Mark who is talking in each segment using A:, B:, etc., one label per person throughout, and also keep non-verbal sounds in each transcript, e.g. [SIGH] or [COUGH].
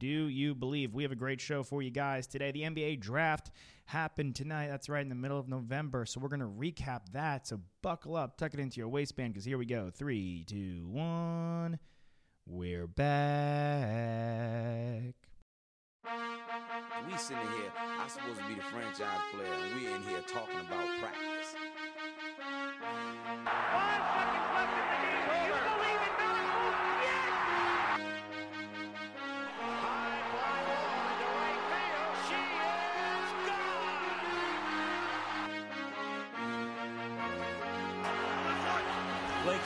A: do you believe? We have a great show for you guys today. The NBA draft happened tonight. That's right in the middle of November. So we're going to recap that. So buckle up, tuck it into your waistband because here we go. Three, two, one. We're back.
B: We sitting here, I'm supposed to be the franchise player, and we in here talking about practice.
C: Five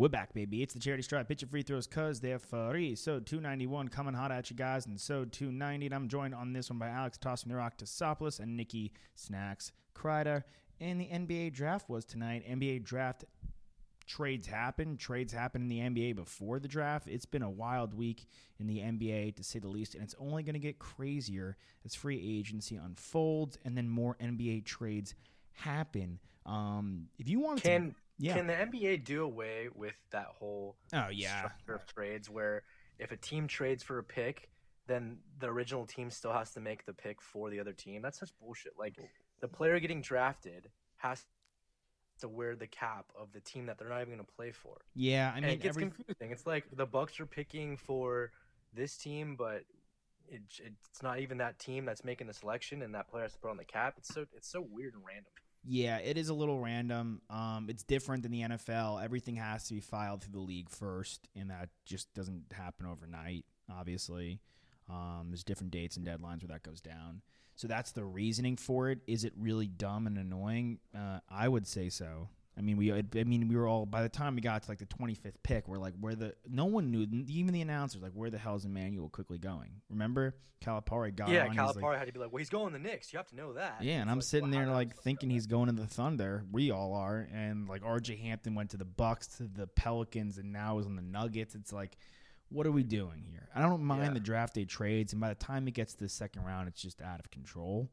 A: We're back, baby. It's the Charity Stripe. Pitch your free throws because they're free. So 291 coming hot at you guys. And so 290. And I'm joined on this one by Alex tossing the rock to Soplis and Nikki Snacks Kreider. And the NBA draft was tonight. NBA draft trades happen. Trades happen in the NBA before the draft. It's been a wild week in the NBA, to say the least, and it's only going to get crazier as free agency unfolds and then more NBA trades happen. Um, if you want
D: Can
A: to, yeah,
D: can the NBA do away with that whole
A: oh yeah,
D: structure of trades where if a team trades for a pick, then the original team still has to make the pick for the other team? That's such bullshit. Like the player getting drafted has to wear the cap of the team that they're not even going to play for.
A: yeah. I
D: and
A: mean,
D: it gets
A: every,
D: confusing. It's like the Bucks are picking for this team, but it, it's not even that team that's making the selection, and that player has to put on the cap. It's so it's so weird and random.
A: Yeah, it is a little random. Um, it's different than the NFL. Everything has to be filed through the league first, and that just doesn't happen overnight. Obviously, um, there's different dates and deadlines where that goes down. So that's the reasoning for it. Is it really dumb and annoying? Uh, I would say so. I mean, we. I mean, we were all by the time we got to like the 25th pick, we're like, where the no one knew, even the announcers, like, where the hell is Immanuel Quickley going? Remember, Calipari got
D: yeah,
A: on.
D: Calipari
A: like,
D: had to be like, well, he's going to the Knicks. You have to know that.
A: yeah, and
D: It's
A: I'm
D: like,
A: sitting
D: well,
A: there like thinking he's going to the Thunder. We all are, and like RJ Hampton went to the Bucks, to the Pelicans, and now is on the Nuggets. It's like, what are we doing here? I don't mind
D: Yeah.
A: the draft day trades, and by the time it gets to the second round, it's just out of control.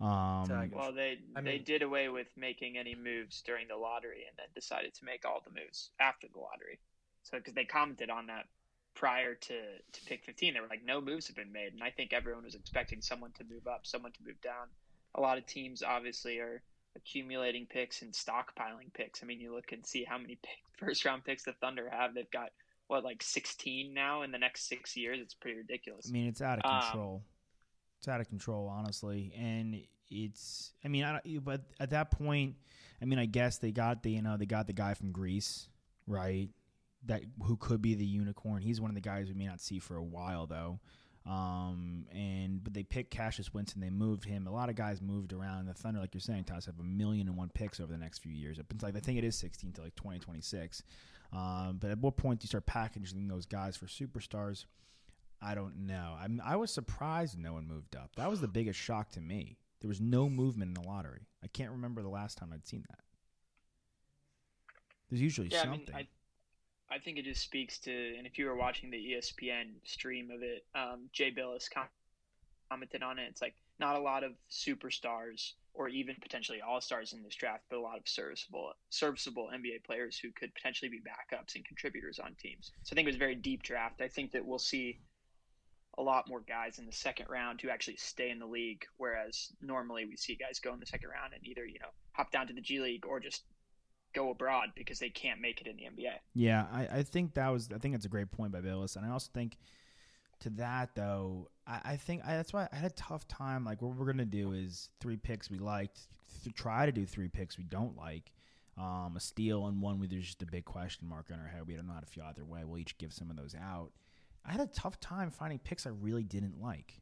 A: Um,
E: Well, they
D: I
E: they
D: mean-
E: did away with making any moves during the lottery, and then decided to make all the moves after the lottery. So because they commented on that prior to to pick 15, they were like, no moves have been made, and I think everyone was expecting someone to move up, someone to move down. A lot of teams obviously are accumulating picks and stockpiling picks. I mean, you look and see how many [LAUGHS] pick, first round picks the Thunder have. They've got what like 16 now in the next six years. It's pretty ridiculous.
A: I mean, it's out of
E: Um,
A: control. It's out of control, honestly, and it's. I mean, I don't, but at that point, I mean, I guess they got the you know they got the guy from Greece, right? That who could be the unicorn. He's one of the guys we may not see for a while though. Um, and but they picked Cassius Winston. They moved him. A lot of guys moved around. The Thunder, like you're saying, Toss, have a million and one picks over the next few years. It's like I think it is 16 to like 2026. Um, but at what point do you start packaging those guys for superstars? I don't know. I'm, I was surprised no one moved up. That was the biggest shock to me. There was no movement in the lottery. I can't remember the last time I'd seen that. There's usually
E: yeah, I mean,
A: something.
E: I, I think it just speaks to, and if you were watching the ESPN stream of it, um, Jay Bilas commented on it. It's like not a lot of superstars or even potentially all stars in this draft, but a lot of serviceable, serviceable NBA players who could potentially be backups and contributors on teams. So I think it was a very deep draft. I think that we'll see a lot more guys in the second round who actually stay in the league, whereas normally we see guys go in the second round and either you know hop down to the G League or just go abroad because they can't make it in the NBA.
A: Yeah, I, I think that was I think that's a great point by Bilas, and I also think to that though, I, I think I, that's why I had a tough time. Like what we're gonna do is three picks we liked, th- try to do three picks we don't like, um, a steal and one where there's just a big question mark on our head. We don't know how to feel either way. We'll each give some of those out. I had a tough time finding picks I really didn't like.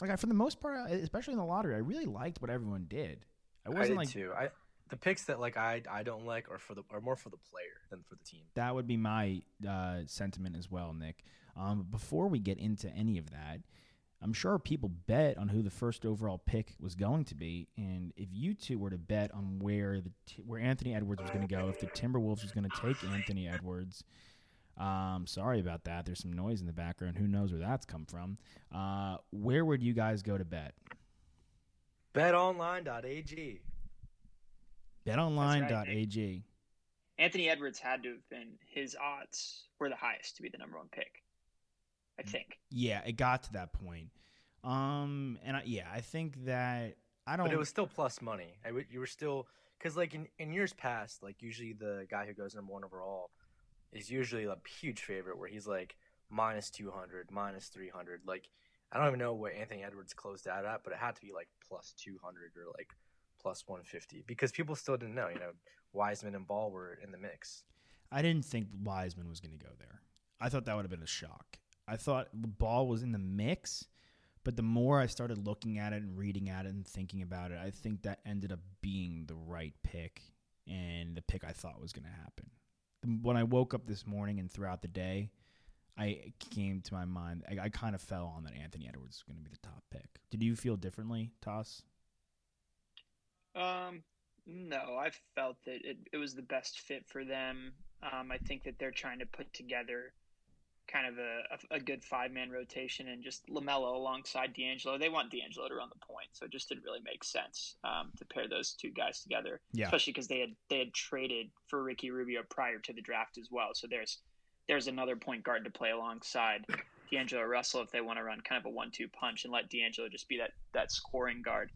A: Like I, for the most part, especially in the lottery, I really liked what everyone did. I wasn't
D: I
A: like
D: too. I the picks that like I I don't like are for the are more for the player than for the team.
A: That would be my uh, sentiment as well, Nick. Um, before we get into any of that, I'm sure people bet on who the first overall pick was going to be, and if you two were to bet on where the where Anthony Edwards was going to go, if the Timberwolves was going to take Anthony Edwards, um, sorry about that. There's some noise in the background. Who knows where that's come from? Uh, where would you guys go to bet?
D: BetOnline.ag.
A: BetOnline.ag.
E: Anthony Edwards had to have been his odds were the highest to be the number one pick. I think.
A: Yeah, it got to that point. Um, and I, yeah, I think that I don't.
D: But it was still plus money. I w- you were still because like in, in years past, like usually the guy who goes number one overall is usually a huge favorite where he's like minus 200, minus 300. Like I don't even know what Anthony Edwards closed out at, but it had to be like plus 200 or like plus 150 because people still didn't know. You know, Wiseman and Ball were in the mix.
A: I didn't think Wiseman was going to go there. I thought that would have been a shock. I thought Ball was in the mix, but the more I started looking at it and reading at it and thinking about it, I think that ended up being the right pick and the pick I thought was going to happen. When I woke up this morning and throughout the day, I came to my mind. I, I kind of fell on that Anthony Edwards is going to be the top pick. Did you feel differently, Toss?
E: Um, no, I felt that it, it was the best fit for them. Um, I think that they're trying to put together kind of a, a, good five man rotation and just LaMelo alongside D'Angelo. They want D'Angelo to run the point, so it just didn't really make sense um, to pair those two guys together.
A: Yeah.
E: Especially because they had they had traded for Ricky Rubio prior to the draft as well. So there's there's another point guard to play alongside D'Angelo Russell if they want to run kind of a one two punch and let D'Angelo just be that that scoring guard.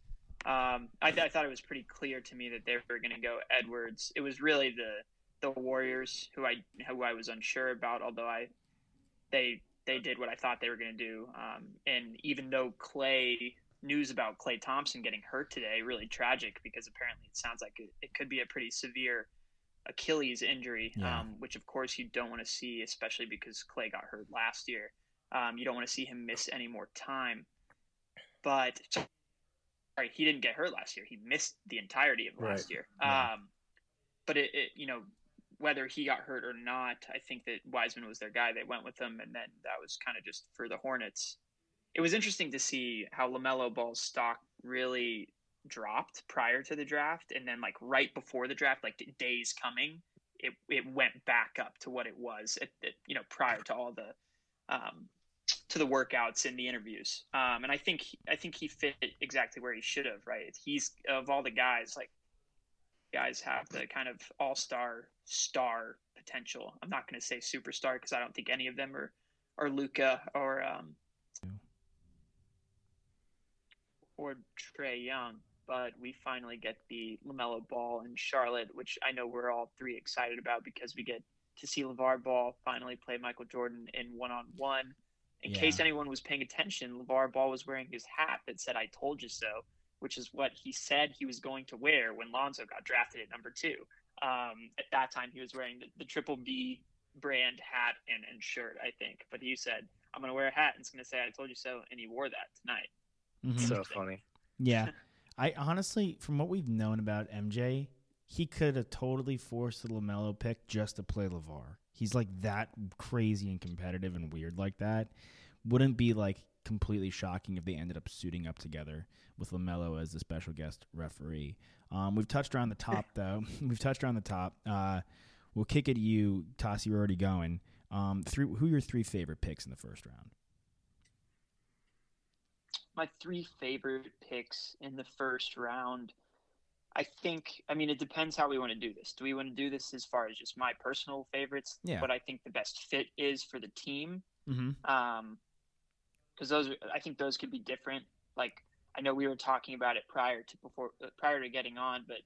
E: Um, I, I thought it was pretty clear to me that they were going to go Edwards. It was really the the Warriors who I who I was unsure about, although I they they did what I thought they were going to do. Um, and even though Klay news about Klay Thompson getting hurt today really tragic because apparently it sounds like it, it could be a pretty severe Achilles injury,
A: Yeah.
E: um, which of course you don't want to see, especially because Klay got hurt last year. Um, you don't want to see him miss any more time. But sorry, he didn't get hurt last year. He missed the entirety of last
D: Right.
E: year.
A: Yeah.
E: Um, but it, it, you know, whether he got hurt or not, I think that Wiseman was their guy. They went with him, and then that was kind of just for the Hornets. It was interesting to see how Lamelo Ball's stock really dropped prior to the draft, and then like right before the draft, like days coming, it it went back up to what it was at, at you know prior to all the um, to the workouts and the interviews. Um, and I think I think he fit exactly where he should have. Right, he's of all the guys like guys have the kind of all star star potential. I'm not going to say superstar because I don't think any of them are are Luka or um, or Trae Young. But we finally get the Lamelo Ball in Charlotte, which I know we're all three excited about because we get to see LeVar Ball finally play Michael Jordan in one on one. In
A: Yeah.
E: case anyone was paying attention, LeVar Ball was wearing his hat that said "I told you so," which is what he said he was going to wear when Lonzo got drafted at number two. Um, at that time, he was wearing the, the Triple B brand hat and, and shirt, I think. But he said, "I'm going to wear a hat and it's going to say I told you so," and he wore that tonight.
A: Mhm.
D: So funny. [LAUGHS]
A: Yeah. I honestly, from what we've known about MJ, he could have totally forced the LaMelo pick just to play LeVar. He's like that crazy and competitive and weird like that. Wouldn't be like completely shocking if they ended up suiting up together with LaMelo as the special guest referee. Um, we've touched around the top, [LAUGHS] though. [LAUGHS] we've touched around the top. Uh, we'll kick it to you, Toss. You're already going. Um, three, who are your three favorite picks in the first round?
E: my three favorite picks in the first round. I think, I mean, it depends how we want to do this. Do we want to do this as far as just my personal favorites?
A: Yeah.
E: What I think the best fit is for the team?
A: Mm-hmm.
E: Um, because those, are- I think those could be different. Like, I know we were talking about it prior to before, uh, prior to getting on, but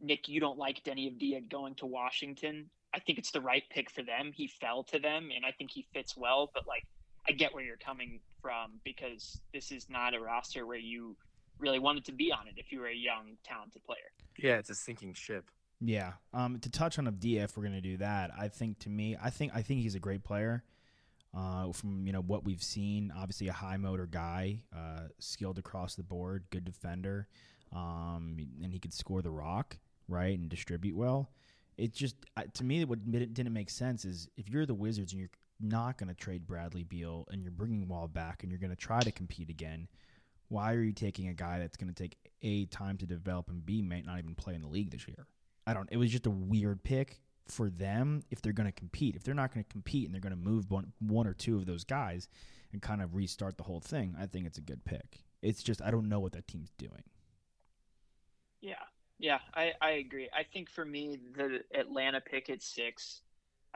E: Nick, you don't like Deni Avdija going to Washington. I think it's the right pick for them. He fell to them, and I think he fits well. But like, I get where you're coming from because this is not a roster where you really wanted to be on it if you were a young, talented player.
D: Yeah, it's a sinking ship.
A: Yeah. Um, to touch on Avdija, if we're going to do that, I think to me, I think I think he's a great player. Uh, from you know what we've seen, obviously a high motor guy, uh, skilled across the board, good defender, um, and he could score the rock right and distribute well. It just to me, what didn't make sense is if you're the Wizards and you're not going to trade Bradley Beal and you're bringing Wall back and you're going to try to compete again, why are you taking a guy that's going to take a time to develop and b might not even play in the league this year? I don't. It was just a weird pick for them if they're going to compete. If they're not going to compete and they're going to move one, one or two of those guys and kind of restart the whole thing, I think it's a good pick. It's just I don't know what that team's doing.
E: Yeah, yeah, I, I agree. I think for me, the Atlanta pick at six,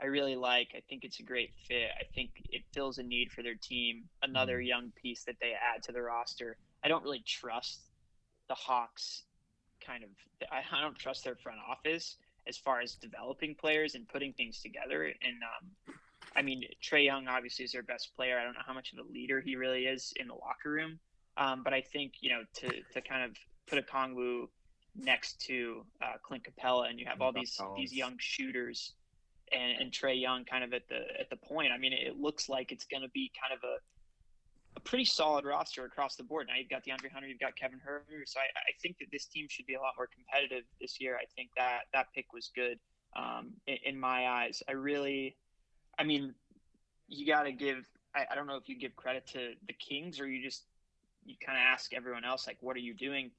E: I really like. I think it's a great fit. I think it fills a need for their team. Another mm-hmm. young piece that they add to the roster. I don't really trust the Hawks. Kind of, I don't trust their front office as far as developing players and putting things together. And um, I mean, Trae Young obviously is their best player. I don't know how much of a leader he really is in the locker room, um, but I think you know to to kind of put Okongwu next to uh, Clint Capela, and you have all these these young shooters, and, and Trae Young kind of at the at the point. I mean, it looks like it's going to be kind of a a pretty solid roster across the board. Now you've got DeAndre Hunter, you've got Kevin Huerter. So I, I, think that this team should be a lot more competitive this year. I think that that pick was good um, in, in, my eyes. I really, I mean, you got to give. I, I, don't know if you give credit to the Kings or you just you kind of ask everyone else like, what are you doing?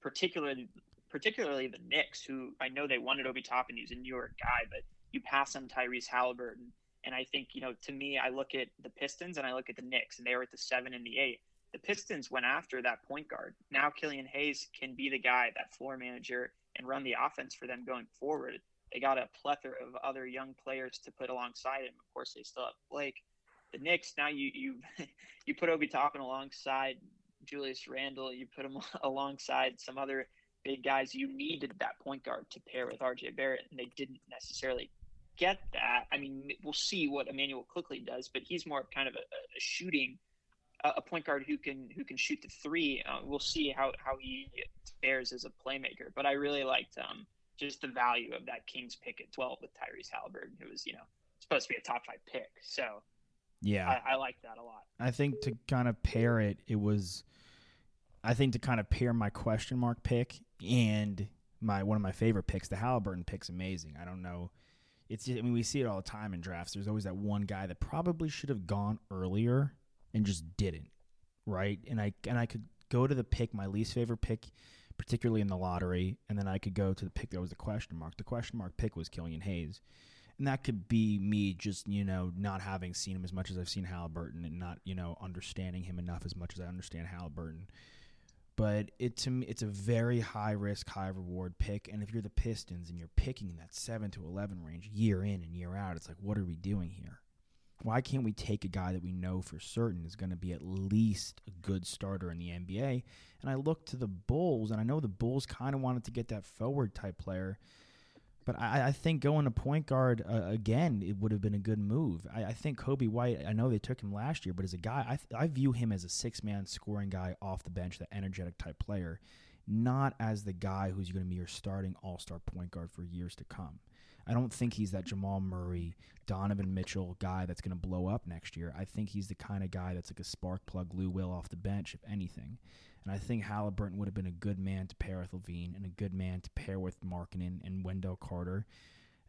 E: Particularly, particularly the Knicks, who I know they wanted Obi Toppin. He's a New York guy, but you pass on Tyrese Halliburton and I think, you know, to me, I look at the Pistons and I look at the Knicks, and they were at the seven and the eight. The Pistons went after that point guard. Now Killian Hayes can be the guy, that floor manager, and run the offense for them going forward. They got a plethora of other young players to put alongside him. Of course, they still have Blake. The Knicks now you you [LAUGHS] you put Obi Toppin alongside Julius Randle. You put him [LAUGHS] alongside some other big guys. You needed that point guard to pair with RJ Barrett, and they didn't necessarily get that. I mean, we'll see what Immanuel Quickley does, but he's more kind of a, a shooting, a point guard who can who can shoot the three. Uh, we'll see how how he fares as a playmaker. But I really liked um, just the value of that Kings pick at twelve with Tyrese Halliburton, who was you know supposed to be a top five pick. So
A: yeah,
E: I, I like that a lot.
A: I think to kind of pair it, it was. I think to kind of pair my question mark pick and my one of my favorite picks, the Halliburton pick's amazing. I don't know it's just, I mean we see it all the time in drafts. There's always that one guy that probably should have gone earlier and just didn't, right? And I and I could go to the pick, my least favorite pick, particularly in the lottery, and then I could go to the pick that was the question mark. The question mark pick was Killian Hayes. And that could be me just, you know, not having seen him as much as I've seen Halliburton and not, you know, understanding him enough as much as I understand Halliburton but it to me it's a very high risk high reward pick and if you're the pistons and you're picking in that 7 to 11 range year in and year out it's like what are we doing here? Why can't we take a guy that we know for certain is going to be at least a good starter in the NBA and I look to the Bulls and I know the Bulls kind of wanted to get that forward type player but I, I think going to point guard uh, again, it would have been a good move. I, I, think Coby White. I know they took him last year, but as a guy, I, I view him as a six man scoring guy off the bench, that energetic type player, not as the guy who's going to be your starting all star point guard for years to come. I don't think he's that Jamal Murray, Donovan Mitchell guy that's going to blow up next year. I think he's the kind of guy that's like a spark plug Lou Will off the bench, if anything. And I think Halliburton would have been a good man to pair with LaVine and a good man to pair with Markkanen and Wendell Carter.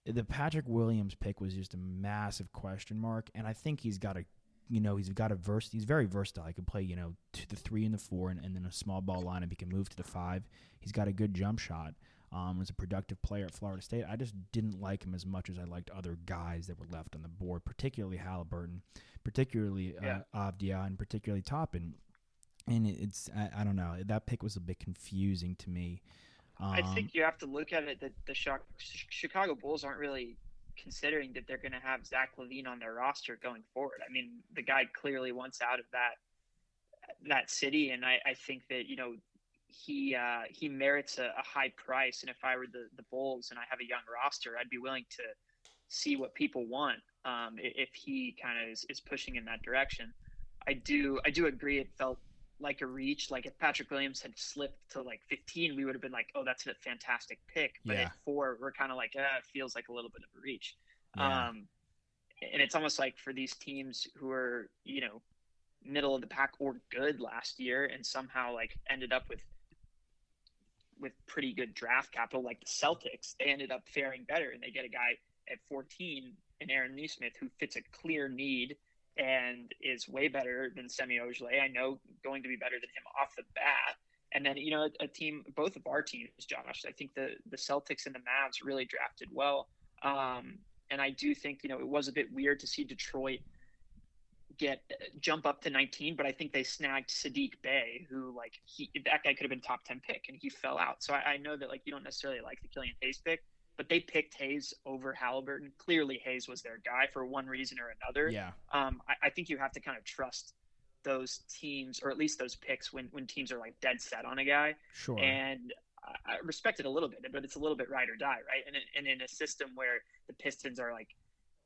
A: The Patrick Williams pick was just a massive question mark, and I think he's got a, you know, he's got a verse. He's very versatile. He can play, you know, to the three and the four, and, and then a small ball lineup. He can move to the five. He's got a good jump shot. Um, as a productive player at Florida State, I just didn't like him as much as I liked other guys that were left on the board, particularly Halliburton, particularly uh. Avdija, and particularly Toppin and it's I, I, don't know that pick was a bit confusing to me.
E: Um, I think you have to look at it that the Chicago Bulls aren't really considering that they're going to have Zach LaVine on their roster going forward. I mean, the guy clearly wants out of that that city, and I, I think that you know he uh, he merits a, a, high price. And if I were the the Bulls and I have a young roster, I'd be willing to see what people want um, if he kind of is, is pushing in that direction. I do I do agree. It felt like a reach. Like if Patrick Williams had slipped to like 15, we would have been like, oh, that's a fantastic pick. But yeah. at four, we're kind of like, ah, it feels like a little bit of a reach. Yeah. Um, and it's almost like for these teams who are, you know, middle of the pack or good last year and somehow like ended up with with pretty good draft capital like the Celtics, they ended up faring better and they get a guy at 14 in Aaron Nesmith who fits a clear need and is way better than Semi Ojeleye. I know going to be better than him off the bat. And then, you know, a, a, team, both of our teams, Josh, I think the, the Celtics and the Mavs really drafted well. Um, and I do think, you know, it was a bit weird to see Detroit get jump up to 19, but I think they snagged Saddiq Bey, who like he that guy could have been top 10 pick and he fell out. So I, I know that like you don't necessarily like the Killian Hayes pick, but they picked Hayes over Halliburton. Clearly, Hayes was their guy for one reason or another.
A: Yeah.
E: Um, I, I think you have to kind of trust those teams, or at least those picks, when when teams are like dead set on a guy.
A: Sure.
E: And I respect it a little bit, but it's a little bit ride or die, right? And and in a system where the Pistons are like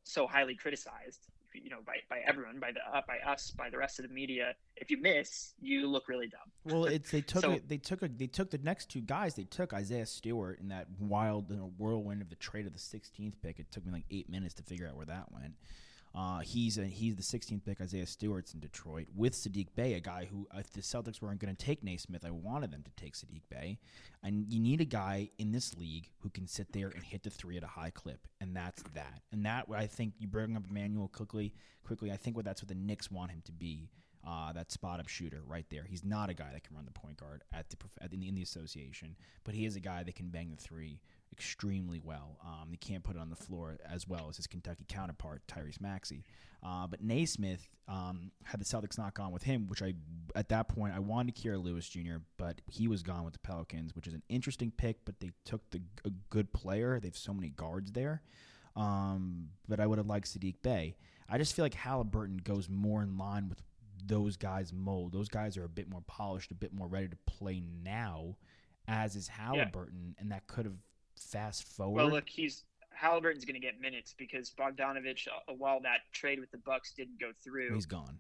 E: so highly criticized, you know by, by everyone by the uh, by us by the rest of the media if you miss you look really dumb.
A: Well it's they took so, a, they took a, they took the next two guys they took isaiah stewart in that wild you know, whirlwind of the trade of the 16th pick. It took me like eight minutes to figure out where that went uh, he's a, he's the 16th pick. Isaiah Stewart's in Detroit with Saddiq Bey, a guy who if the Celtics weren't going to take Nesmith, I wanted them to take Saddiq Bey. And you need a guy in this league who can sit there and hit the three at a high clip, and that's that. And that I think you bring up Immanuel Quickley. Quickley, I think what that's what the Knicks want him to be. Uh, that spot up shooter right there. He's not a guy that can run the point guard at the, at, the, in the association, but he is a guy that can bang the three extremely well. Um, he can't put it on the floor as well as his Kentucky counterpart, Tyrese Maxey. Uh, but Nesmith um, had the Celtics not gone with him, which I at that point I wanted Kira Lewis Jr., but he was gone with the Pelicans, which is an interesting pick. But they took the a good player. They have so many guards there. Um, but I would have liked Saddiq Bey. I just feel like Halliburton goes more in line with those guys' mold. Those guys are a bit more polished, a bit more ready to play now, as is Halliburton, yeah. and that could have fast forward.
E: Well, look, he's Halliburton's going to get minutes because Bogdanovich, uh, while that trade with the Bucks didn't go through,
A: he's gone.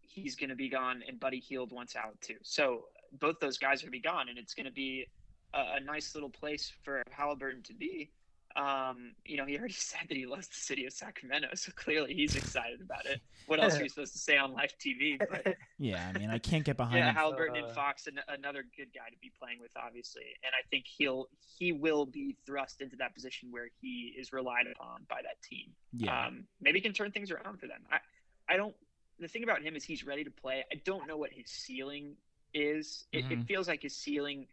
E: He's going to be gone, and Buddy Hield wants out too. So both those guys are going to be gone, and it's going to be a, a nice little place for Halliburton to be. Um, you know, he already [LAUGHS] said that he loves the city of Sacramento, so clearly he's excited about it. What else are you supposed to say on live TV? But, [LAUGHS]
A: yeah, I mean, I can't get behind.
E: Yeah,
A: him.
E: Halliburton uh, and Fox, an, another good guy to be playing with, obviously, and I think he'll he will be thrust into that position where he is relied upon by that team.
A: Yeah,
E: um, maybe he can turn things around for them. I, I don't. The thing about him is he's ready to play. I don't know what his ceiling is. It, mm-hmm. it feels like his ceiling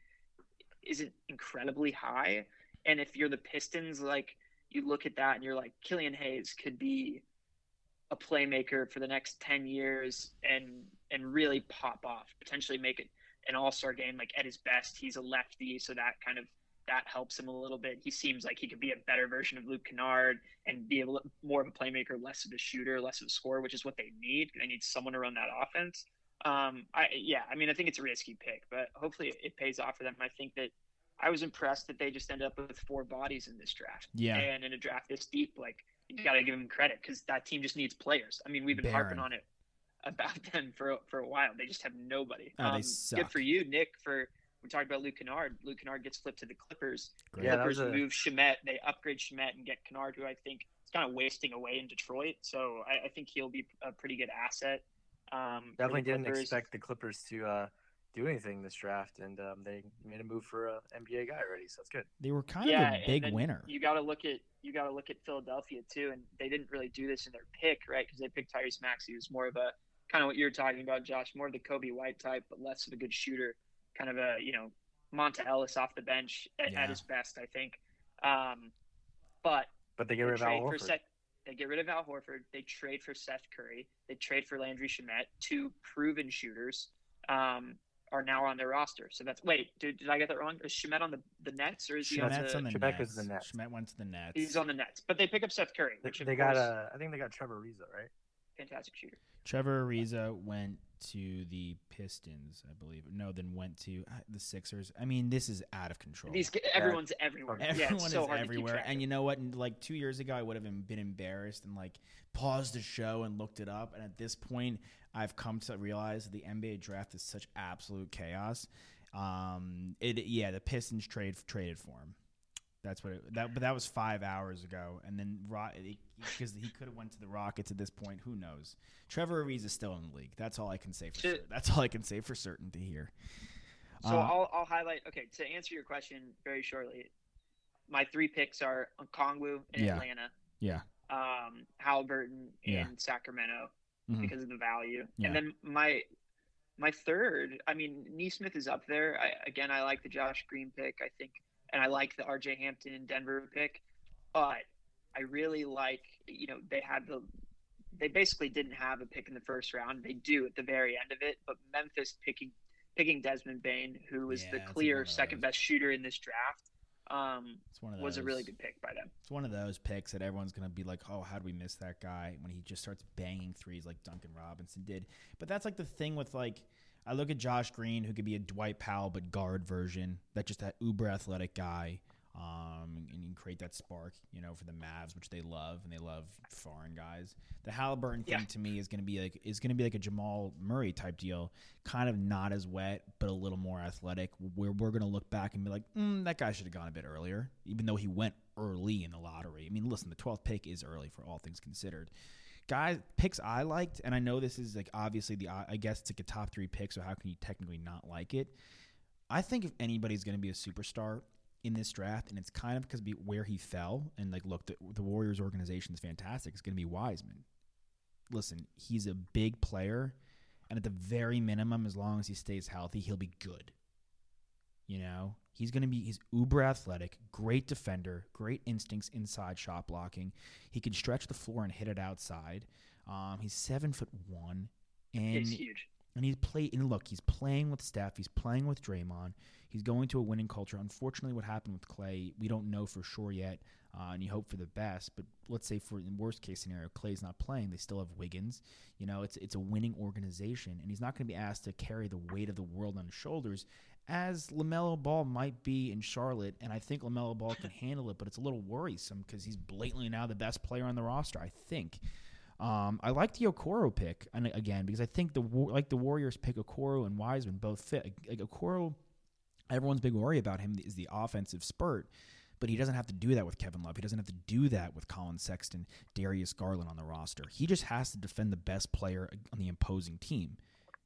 E: isn't incredibly high and if you're the Pistons, like you look at that and you're like, Killian Hayes could be a playmaker for the next 10 years and and really pop off, potentially make it an all-star game like at his best. He's a lefty, so that kind of that helps him a little bit. He seems like he could be a better version of Luke Kennard and be a, more of a playmaker, less of a shooter, less of a scorer, which is what they need. They need someone to run that offense. Um, I yeah, I mean, I think it's a risky pick, but hopefully it pays off for them. I think that I was impressed that they just ended up with four bodies in this draft.
A: Yeah.
E: And in a draft this deep, like you got to give them credit because that team just needs players. I mean, we've been Barron. harping on it about [LAUGHS] them for for a while. They just have nobody.
A: Oh, um,
E: good for you, Nick. For we talked about Luke Kennard. Luke Kennard gets flipped to the Clippers. The yeah, Clippers a... move Shamet. They upgrade Shamet and get Kennard, who I think is kind of wasting away in Detroit. So I, I think he'll be a pretty good asset. Um,
D: Definitely didn't expect the Clippers to uh, do anything this draft, and um, they made a move for a NBA guy already, so that's good.
A: They were kind yeah, of a big winner.
E: You got to look at you got to look at Philadelphia too, and they didn't really do this in their pick, right? Because they picked Tyrese Maxey, who's more of a kind of what you're talking about, Josh, more of the Coby White type, but less of a good shooter, kind of a you know Monta Ellis off the bench at, yeah. at his best, I think. Um, but
D: but they get rid of Al Horford. Seth,
E: they get rid of Al Horford. They trade for Seth Curry. They trade for Landry Shamet, two proven shooters. Um, are now on their roster. So that's wait, did, did I get that wrong? Is Shamet on the, the Nets or is he
A: on the,
E: on
A: the
D: Shamet Nets. the Nets?
A: Shamet went to the Nets.
E: He's on the Nets, but they pick up Seth Curry.
D: They, they got uh, I think they got Trevor Ariza, right?
E: fantastic shooter.
A: Trevor Ariza went to the Pistons, I believe. No, then went to uh, the Sixers. I mean, this is out of control.
E: These everyone's everywhere. yeah,
A: Everyone
E: it's so
A: is
E: hard
A: everywhere.
E: To keep track
A: And you know what? Like two years ago, I would have been embarrassed and like paused the show and looked it up. And at this point, I've come to realize the NBA draft is such absolute chaos. Um, it yeah, the Pistons trade traded for him. That's what it, that. But that was five hours ago, and then because he could have went to the Rockets at this point. Who knows? Trevor Ariza is still in the league. That's all I can say for
E: To-
A: that's all I can say for certainty here.
E: So
A: Uh,
E: I'll, I'll highlight. Okay, to answer your question very shortly, my three picks are Kongwu in
A: Yeah.
E: Atlanta,
A: yeah,
E: um, Halliburton in
A: Yeah.
E: Sacramento
A: Mhm.
E: because of the value,
A: Yeah.
E: and then my my third. I mean, Nesmith is up there. I, again, I like the Josh Green pick. I think, and I like the R.J. Hampton in Denver pick, but I really like. You know, they had the. They basically didn't have a pick in the first round. They do at the very end of it, but Memphis picking picking Desmond Bane, who was
A: Yeah,
E: the clear second best shooter in this draft, um,
A: it's one of those.
E: was a really good pick by them.
A: It's one of those picks that everyone's going to be like, oh, how do we miss that guy when he just starts banging threes like Duncan Robinson did? But that's like the thing with like, I look at Josh Green, who could be a Dwight Powell but guard version, that just that uber athletic guy, um, and you create that spark, you know, for the Mavs, which they love, and they love foreign guys. The Halliburton thing
E: Yeah.
A: to me is going to be like is going to be like a Jamal Murray type deal, kind of not as wet but a little more athletic. Where we're going to look back and be like, mm, that guy should have gone a bit earlier, even though he went early in the lottery. I mean, listen, the 12th pick is early for all things considered. Guys, picks I liked, and I know this is like obviously the I guess it's like a top three pick, so how can you technically not like it? I think if anybody's going to be a superstar in this draft, and it's kind of because be where he fell, and like, look, the, the Warriors organization is fantastic. It's going to be Wiseman. Listen, he's a big player, and at the very minimum, as long as he stays healthy, he'll be good. You know, he's going to be he's uber athletic, great defender, great instincts inside shot blocking. He can stretch the floor and hit it outside. Um, he's seven foot one, and
E: It's huge.
A: and he's play and look, he's playing with Steph, he's playing with Draymond. He's going to a winning culture. Unfortunately, what happened with Klay, we don't know for sure yet, uh, and you hope for the best. But let's say for in worst case scenario, Klay's not playing. They still have Wiggins. You know, it's it's a winning organization, and he's not going to be asked to carry the weight of the world on his shoulders, as Lamelo Ball might be in Charlotte. And I think Lamelo Ball can [LAUGHS] handle it, but it's a little worrisome because he's blatantly now the best player on the roster. I think. Um, I like the Okoro pick, and again because I think the like the Warriors pick Okoro and Wiseman both fit. Like Okoro, everyone's big worry about him is the offensive spurt, but he doesn't have to do that with Kevin Love. He doesn't have to do that with Collin Sexton, Darius Garland on the roster. He just has to defend the best player on the opposing team,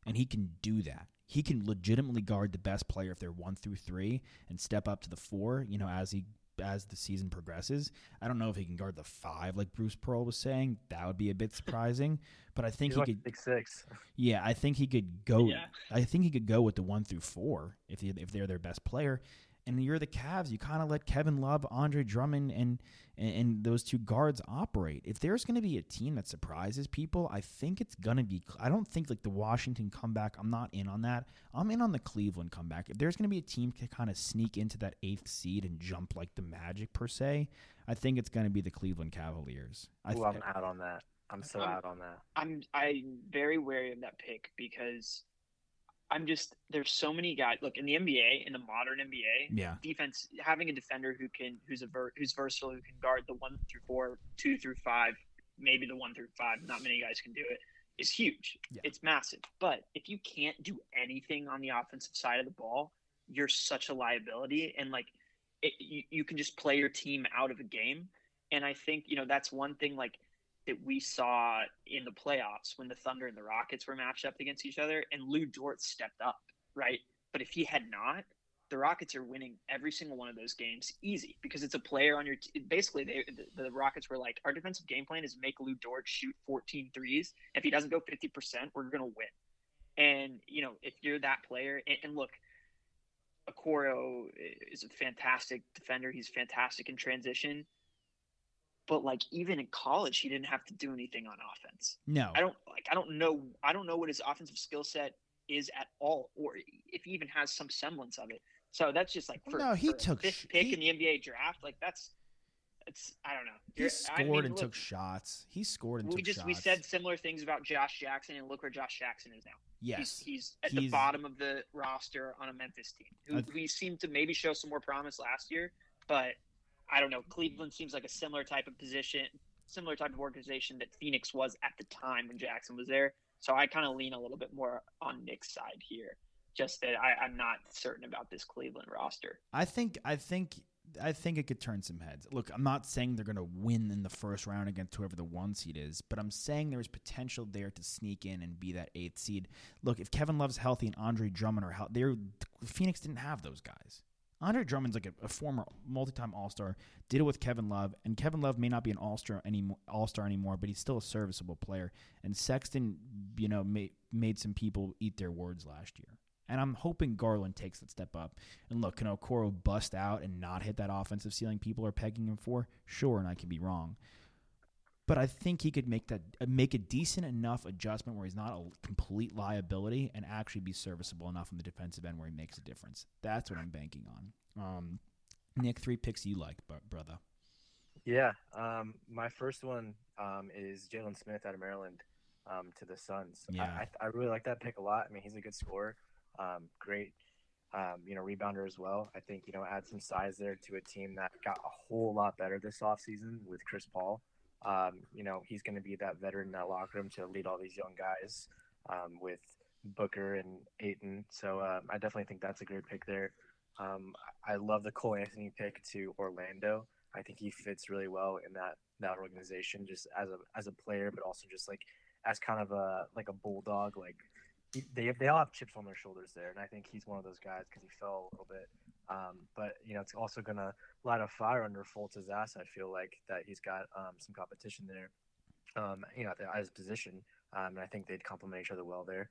A: and he can do that. He can legitimately guard the best player if they're one through three and step up to the four. You know, as he as the season progresses. I don't know if he can guard the five like Bruce Pearl was saying. That would be a bit [LAUGHS] surprising. But I think
D: He's
A: he
D: like
A: could.
D: six six.
A: Yeah, I think he could go.
E: Yeah.
A: I think he could go with the one through four if he, if they're their best player. And you're the Cavs. You kind of let Kevin Love, Andre Drummond, and, and and those two guards operate. If there's going to be a team that surprises people, I think it's going to be. I don't think like the Washington comeback. I'm not in on that. I'm in on the Cleveland comeback. If there's going to be a team to kind of sneak into that eighth seed and jump like the Magic per se, I think it's going to be the Cleveland Cavaliers. I
D: Ooh,
A: th-
D: I'm out on that. I'm so
E: Um,
D: out on that.
E: I'm I'm very wary of that pick because I'm just there's so many guys. Look in the NBA, in the modern NBA,
A: yeah,
E: defense having a defender who can who's a ver, who's versatile, who can guard the one through four, two through five, maybe the one through five. Not many guys can do it. Is huge.
A: Yeah.
E: It's massive. But if you can't do anything on the offensive side of the ball, you're such a liability, and like it, you, you can just play your team out of a game. And I think you know that's one thing like that we saw in the playoffs when the Thunder and the Rockets were matched up against each other, and Lu Dort stepped up, right? But if he had not, the Rockets are winning every single one of those games easy because it's a player on your t- basically they, the, the Rockets were like our defensive game plan is make Lu Dort shoot 14 threes. If he doesn't go 50%, we're going to win. And you know, if you're that player and, and look, Okoro is a fantastic defender. He's fantastic in transition. But like even in college, he didn't have to do anything on offense.
A: no,
E: I don't like I don't know I don't know what his offensive skill set is at all, or if he even has some semblance of it. So that's just like for,
A: No, he
E: for
A: took
E: fifth pick
A: he-
E: in the NBA draft. Like that's it's I don't know.
A: He scored
E: I mean,
A: and
E: look,
A: took shots. He scored and
E: We
A: took
E: just
A: shots.
E: we said similar things about Josh Jackson, and look where Josh Jackson is now.
A: yes.
E: He's, he's at the bottom of the roster on a Memphis team. Who we seemed to maybe show some more promise last year, but I don't know. Cleveland seems like a similar type of position, similar type of organization that Phoenix was at the time when Jackson was there. So I kind of lean a little bit more on Nick's side here. Just that I, I'm not certain about this Cleveland roster.
A: I think I think I think it could turn some heads. Look, I'm not saying they're going to win in the first round against whoever the one seed is, but I'm saying there's potential there to sneak in and be that eighth seed. Look, if Kevin Love's healthy and Andre Drummond are healthy, Phoenix didn't have those guys. Andre Drummond's like a, a former multi-time All-Star. Did it with Kevin Love, and Kevin Love may not be an All-Star anymore, All-Star anymore, but he's still a serviceable player. And Sexton, you know, made made some people eat their words last year. And I'm hoping Garland takes that step up. And look, can Okoro bust out and not hit that offensive ceiling people are pegging him for? Sure, and I could be wrong. But I think he could make that uh, make a decent enough adjustment where he's not a complete liability and actually be serviceable enough on the defensive end where he makes a difference. That's what I'm banking on. Um, Nick, three picks you like, br- brother.
D: Yeah, um, my first one um, is Jalen Smith out of Maryland um, to the Suns.
A: Yeah.
D: I, I, I really like that pick a lot. I mean, he's a good scorer, um, great, um, you know, rebounder as well. I think you know add some size there to a team that got a whole lot better this offseason with Chris Paul. Um, you know, he's going to be that veteran in that locker room to lead all these young guys um, with Booker and Ayton. So um, I definitely think that's a great pick there. Um, I love the Cole Anthony pick to Orlando. I think he fits really well in that that organization, just as a as a player, but also just like as kind of a like a bulldog. Like they they all have chips on their shoulders there, and I think he's one of those guys because he fell a little bit. Um, but you know, it's also gonna light a fire under Fultz's ass. I feel like that he's got um, some competition there. Um, you know, at, his position, um, and I think they'd complement each other well there.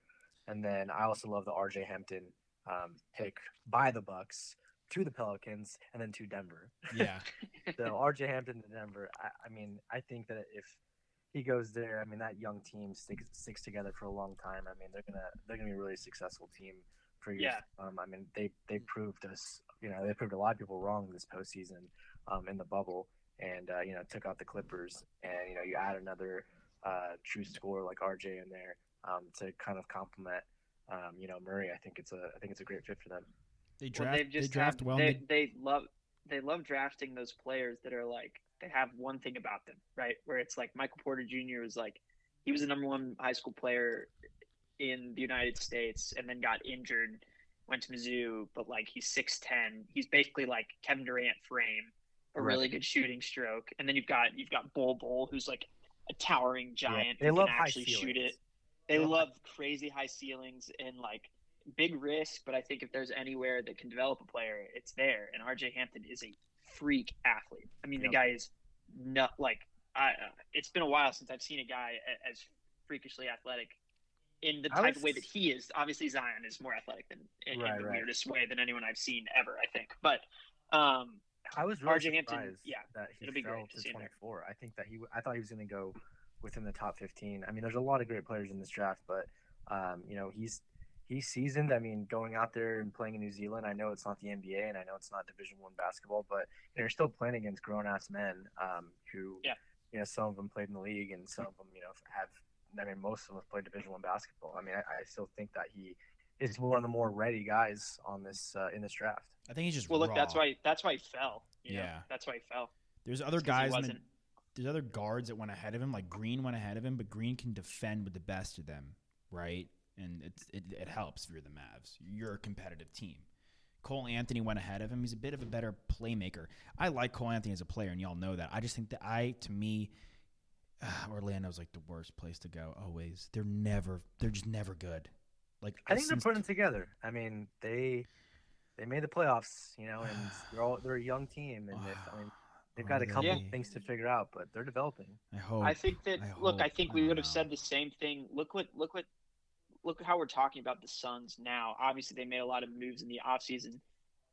D: And then I also love the R.J. Hampton um, pick by the Bucks to the Pelicans and then to Denver.
A: Yeah. [LAUGHS]
D: so RJ Hampton to Denver. I, I mean, I think that if he goes there, I mean that young team sticks sticks together for a long time. I mean they're gonna they're gonna be a really successful team for years.
E: Yeah.
D: to come. I mean they they proved us, you know, they proved a lot of people wrong this postseason um, in the bubble, and uh, you know took out the Clippers, and you know you add another uh, true scorer like RJ in there um, to kind of complement. Um, you know Murray, I think it's a I think it's a great fit for them.
A: They
E: well,
A: draft,
E: they've just
A: they draft
E: have,
A: well.
E: They,
A: and
E: they love they love drafting those players that are like they have one thing about them, right? Where it's like Michael Porter Jr. was like he was the number one high school player in the United States, and then got injured, went to Mizzou, but like he's six ten. He's basically like Kevin Durant frame, a
D: Right.
E: really good shooting stroke, and then you've got you've got Bol Bol, who's like a towering giant
D: they
E: who
D: love
E: can
D: high
E: actually shoot it. They
D: They love
E: love crazy high ceilings and like big risk, but I think if there's anywhere that can develop a player, it's there. And RJ Hampton is a freak athlete. I mean,
D: Yep.
E: the guy is not like I. Uh, it's been a while since I've seen a guy as freakishly athletic in the
D: I
E: type
D: was-
E: of way that he is. Obviously, Zion is more athletic than in,
D: Right,
E: in the
D: right.
E: weirdest way than anyone I've seen ever. I think, but um,
D: I was really
E: RJ Hampton,
D: surprised
E: yeah,
D: that he
E: it'll be
D: fell
E: great to
D: to
E: see him there.
D: 24. I think that he, I thought he was going to go within the top 15. I mean, there's a lot of great players in this draft, but um, you know, he's he's seasoned. I mean, going out there and playing in New Zealand, I know it's not the NBA and I know it's not Division One basketball, but you're still playing against grown ass men um, who,
E: Yeah.
D: you know, some of them played in the league and some of them, you know, have. I mean, most of them have played Division One basketball. I mean, I, I still think that he is one of the more ready guys on this uh, in this draft.
A: I think he's just
E: well, look, that's
A: raw.
E: why that's why he fell. you know?
A: Yeah.
E: that's why he fell.
A: There's other
E: he
A: guys. In the, there's other guards that went ahead of him. Like Green went ahead of him, but Green can defend with the best of them, right? And it's, it it helps if you're the Mavs. You're a competitive team. Cole Anthony went ahead of him. He's a bit of a better playmaker. I like Cole Anthony as a player, and y'all know that. I just think that I, to me, uh, Orlando's like the worst place to go. Always, they're never, they're just never good. Like
D: I think they're putting it together. I mean, they they made the playoffs, you know, and [SIGHS] they're all they're a young team, and if, I mean, [SIGHS] they've got a couple
A: they?
D: things to figure out, but they're developing.
A: I hope.
E: I think that
A: I
E: look, I think we
A: don't
E: would have
A: know.
E: said the same thing. Look what look what look how we're talking about the Suns now. Obviously they made a lot of moves in the offseason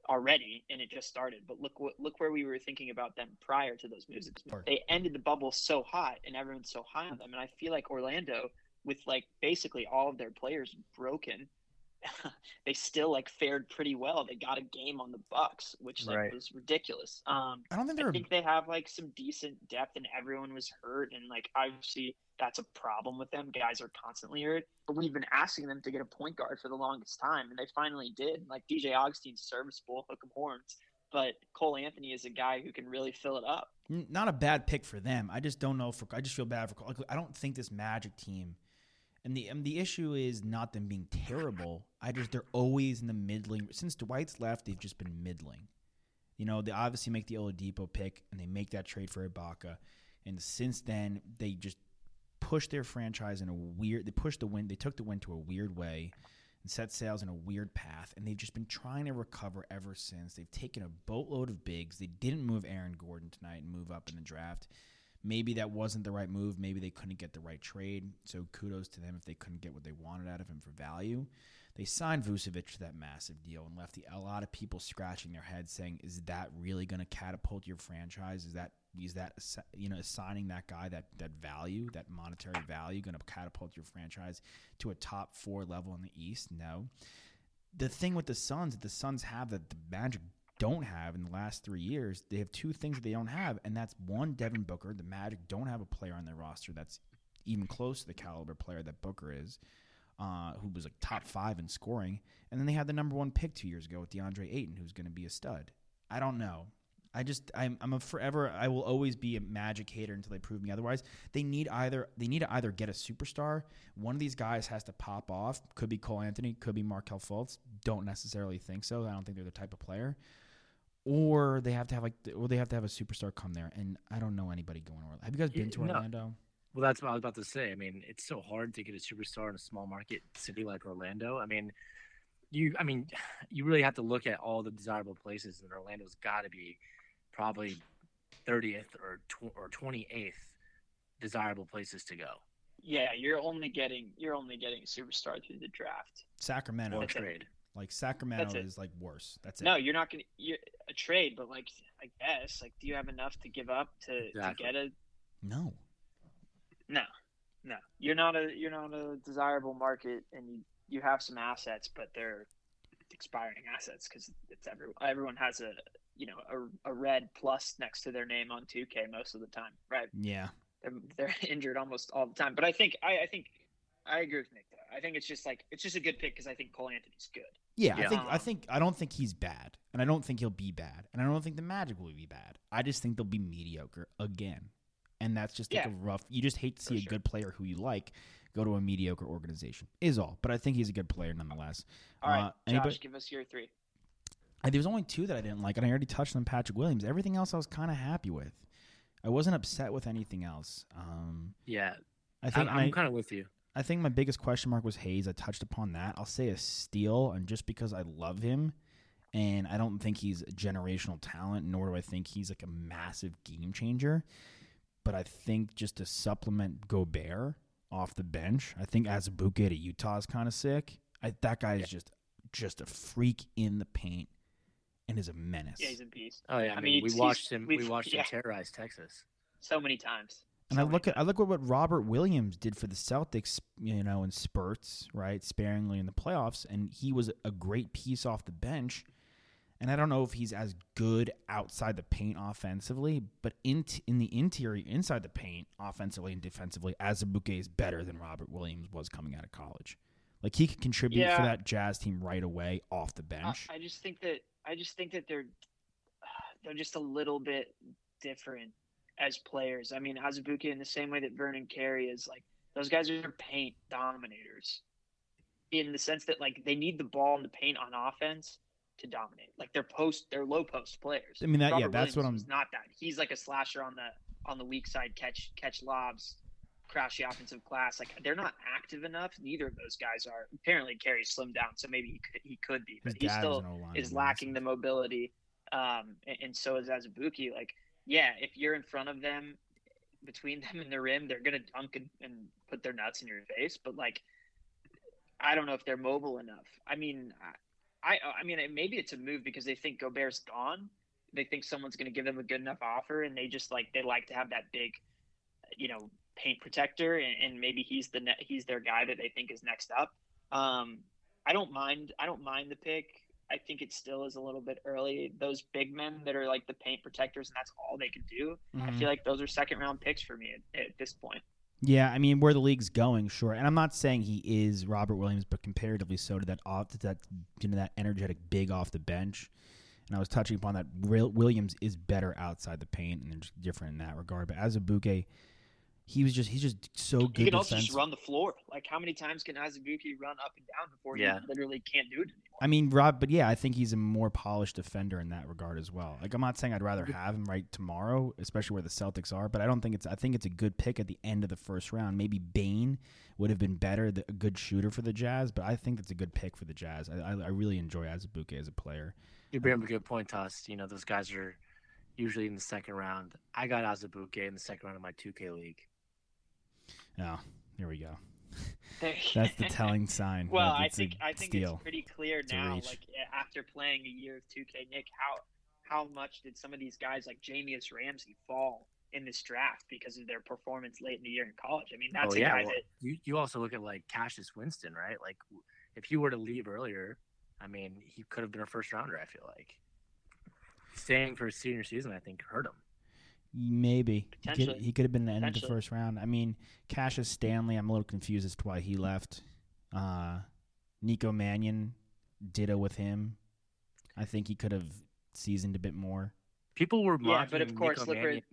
E: already and it just started. But look what look where we were thinking about them prior to those moves. They ended the bubble so hot and everyone's so high on them. And I feel like Orlando with like basically all of their players broken [LAUGHS] they still like fared pretty well. They got a game on the Bucks, which like
D: Right.
E: was ridiculous. Um,
A: I don't think
E: I
A: they're.
E: think they have like some decent depth, and everyone was hurt, and like obviously that's a problem with them. Guys are constantly hurt, but we've been asking them to get a point guard for the longest time, and they finally did. Like DJ Augustin's serviceable, hook 'em horns, but Cole Anthony is a guy who can really fill it up.
A: Not a bad pick for them. I just don't know for. I just feel bad for. Like, I don't think this Magic team, and the and the issue is not them being terrible. I just they're always in the middling. Since Dwight's left, they've just been middling. You know, they obviously make the Oladipo pick and they make that trade for Ibaka, and since then they just pushed their franchise in a weird. They pushed the win. They took the win to a weird way and set sails in a weird path, and they've just been trying to recover ever since. They've taken a boatload of bigs. They didn't move Aaron Gordon tonight and move up in the draft. Maybe that wasn't the right move. Maybe they couldn't get the right trade. So kudos to them if they couldn't get what they wanted out of him for value. They signed Vucevic to that massive deal and left the, a lot of people scratching their heads, saying, "Is that really going to catapult your franchise? Is that is that you know assigning that guy that that value, that monetary value, going to catapult your franchise to a top four level in the East? No. The thing with the Suns, the Suns have that the Magic don't have in the last three years, they have two things that they don't have, and that's one, Devin Booker. The Magic don't have a player on their roster that's even close to the caliber player that Booker is, uh, who was like top five in scoring. And then they had the number one pick two years ago with DeAndre Ayton, who's going to be a stud. I don't know. I just I'm I'm a forever I will always be a Magic hater until they prove me otherwise. They need either they need to either get a superstar. One of these guys has to pop off. Could be Cole Anthony, could be Markelle Fultz. Don't necessarily think so. I don't think they're the type of player. Or they have to have like or they have to have a superstar come there. And I don't know anybody going to Orlando. Have you guys been
D: Yeah,
A: to
D: no.
A: Orlando?
D: Well, that's what I was about to say. I mean, it's so hard to get a superstar in a small market city like Orlando. I mean, you, I mean, [SIGHS] you really have to look at all the desirable places, and Orlando's got to be probably 30th or tw- or 28th desirable places to go
E: Yeah, you're only getting you're only getting a superstar through the draft.
A: Sacramento.
D: or trade.
A: Like Sacramento is like worse. That's it.
E: No, you're not gonna you're a trade, but like I guess like do you have enough to give up to,
D: Exactly.
E: to get a
A: No.
E: no no you're not a you're not a desirable market and you you have some assets but they're expiring assets because it's every, everyone has a you know a, a red plus next to their name on 2k most of the time right
A: Yeah.
E: they're, they're [LAUGHS] injured almost all the time but i think i, I think i agree with nick though i think it's just like it's just a good pick because i think cole anthony's good
A: Yeah, I think I think I don't think he's bad, and I don't think he'll be bad, and I don't think the Magic will be bad. I just think they'll be mediocre again, and that's just like
E: Yeah.
A: a rough. You just hate to
E: For
A: see a
E: sure.
A: good player who you like go to a mediocre organization. Is all, but I think he's a good player nonetheless.
E: all right
A: Uh,
E: josh give us your three
A: I, there was only two that I didn't like, and I already touched on Patrick Williams. Everything else I was kind of happy with. I wasn't upset with anything else. Um,
D: Yeah,
A: I
D: I'm,
A: think
D: I'm kind of with you.
A: I think my biggest question mark was Hayes. I touched upon that. I'll say a steal, and just because I love him, and I don't think he's a generational talent, nor do I think he's like a massive game changer. But I think just to supplement Gobert off the bench, I think Azubuike to Utah is kind of sick. I, that guy is just just a freak in the paint and is a menace.
E: yeah he's a beast
D: Oh yeah, I,
E: I
D: mean,
E: mean,
D: we watched him. We watched
E: yeah.
D: him terrorize Texas.
E: so many times
A: And I look at I look at what Robert Williams did for the Celtics, you know, in spurts, right, sparingly in the playoffs, and he was a great piece off the bench. And I don't know if he's as good outside the paint offensively, but in in the interior, inside the paint, offensively and defensively, Azubuike is better than Robert Williams was coming out of college. Like he could contribute for that Jazz team right away off the
E: I,
A: bench.
E: I just think that I just think that they're they're just a little bit different as players. I mean, Azubuike in the same way that Vernon Carey is like those guys are paint dominators in the sense that like they need the ball in the paint on offense to dominate. Like they're post they're low post players.
A: I mean, that- yeah,
E: Robert
A: that's what I'm-
E: not that. He's like a slasher on the on the weak side catch catch lobs crash the offensive glass. Like they're not active enough. Neither of those guys are. Apparently, Carey slimmed down, so maybe he could he could be,
A: His
E: but he still is lacking the mobility. Um, and, and so is Azubuike. Like, yeah, if you're in front of them, between [LAUGHS] them and the rim, they're gonna dunk and, and put their nuts in your face. But like, I don't know if they're mobile enough. I mean, I, I, mean, maybe it's a move because they think Gobert's gone. They think someone's to give them a good enough offer, and they just like they like to have that big, you know, paint protector, and, and maybe he's the ne- he's their guy that they think is next up. Um, I don't mind. I don't mind the pick. I think it still is a little bit early. Those big men that are like the paint protectors, and that's all they can do. I
A: Mhm.
E: feel like those are second round picks for me at, at this point.
A: Yeah, I mean where the league's going, sure. And I'm not saying he is Robert Williams, but comparatively so to that off to that you know that energetic big off the bench. And I was touching upon that Williams is better outside the paint and they're just different in that regard. But Azubuike, he was just he's just so good.
E: He can also just run the floor. Like how many times can Azubuike run up and down before
D: Yeah.
E: he literally can't do it anymore?
A: I mean, Rob, but yeah, I think he's a more polished defender in that regard as well. Like, I'm not saying I'd rather have him right tomorrow, especially where the Celtics are, but I don't think it's. I think it's a good pick at the end of the first round. Maybe Bane would have been better, the, a good shooter for the Jazz, but I think that's a good pick for the Jazz. I, I, I really enjoy Azubuike as a player.
D: You bring up a good point, Toss. You know, those guys are usually in the second round. I got Azubuike in the second round of my 2K league.
A: Oh, here we go. [LAUGHS] That's the telling [LAUGHS] sign.
E: Well, I think I think
A: steal.
E: it's pretty clear
A: It's
E: now. Like after playing a year of 2K, Nick, how how much did some of these guys like Jahmi'us Ramsey fall in this draft because of their performance late in the year in college? I mean, that's
D: oh
E: a
D: yeah,
E: guy
D: well,
E: that
D: you you also look at like Cassius Winston, right? Like if you were to leave earlier, I mean, he could have been a first rounder. I feel like staying for his senior season, I think hurt him.
A: Maybe he could, he could have been the end of the first round. I mean, Cassius Stanley. I'm a little confused as to why he left. Uh, Nico Mannion, ditto with him. I think he could have seasoned a bit more.
D: People were mocking Yeah,
E: but of course,
D: Nico
E: look where-
D: Mannion